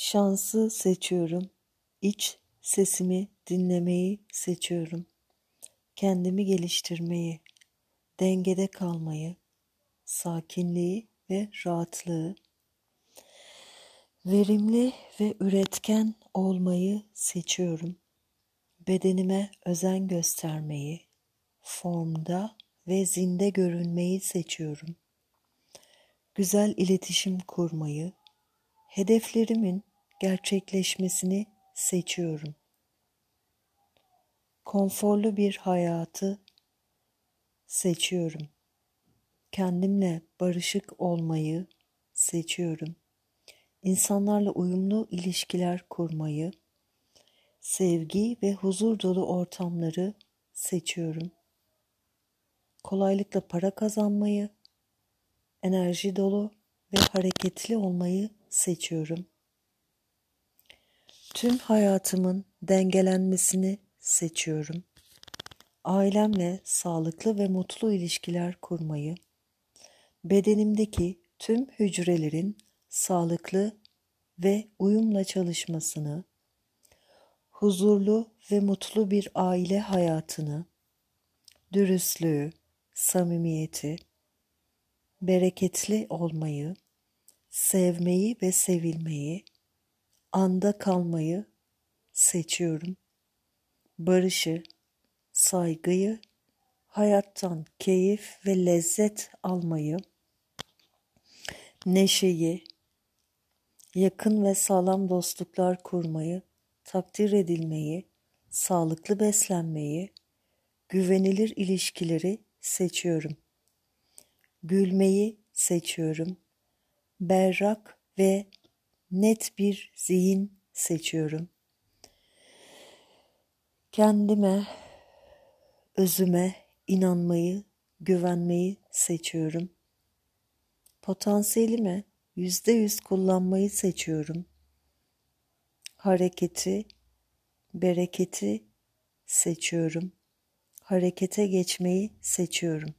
Şansı seçiyorum. İç sesimi dinlemeyi seçiyorum. Kendimi geliştirmeyi, dengede kalmayı, sakinliği ve rahatlığı, verimli ve üretken olmayı seçiyorum. Bedenime özen göstermeyi, formda ve zinde görünmeyi seçiyorum. Güzel iletişim kurmayı, hedeflerimin gerçekleşmesini seçiyorum. Konforlu bir hayatı seçiyorum. Kendimle barışık olmayı seçiyorum. İnsanlarla uyumlu ilişkiler kurmayı, sevgi ve huzur dolu ortamları seçiyorum. Kolaylıkla para kazanmayı, enerji dolu ve hareketli olmayı seçiyorum. Tüm hayatımın dengelenmesini seçiyorum. Ailemle sağlıklı ve mutlu ilişkiler kurmayı, bedenimdeki tüm hücrelerin sağlıklı ve uyumla çalışmasını, huzurlu ve mutlu bir aile hayatını, dürüstlüğü, samimiyeti, bereketli olmayı, sevmeyi ve sevilmeyi, anda kalmayı seçiyorum. Barışı, saygıyı, hayattan keyif ve lezzet almayı, neşeyi, yakın ve sağlam dostluklar kurmayı, takdir edilmeyi, sağlıklı beslenmeyi, güvenilir ilişkileri seçiyorum. Gülmeyi seçiyorum. Berrak ve net bir zihin seçiyorum. Kendime, özüme inanmayı, güvenmeyi seçiyorum. Potansiyelime yüzde yüz kullanmayı seçiyorum. Hareketi, bereketi seçiyorum. Harekete geçmeyi seçiyorum.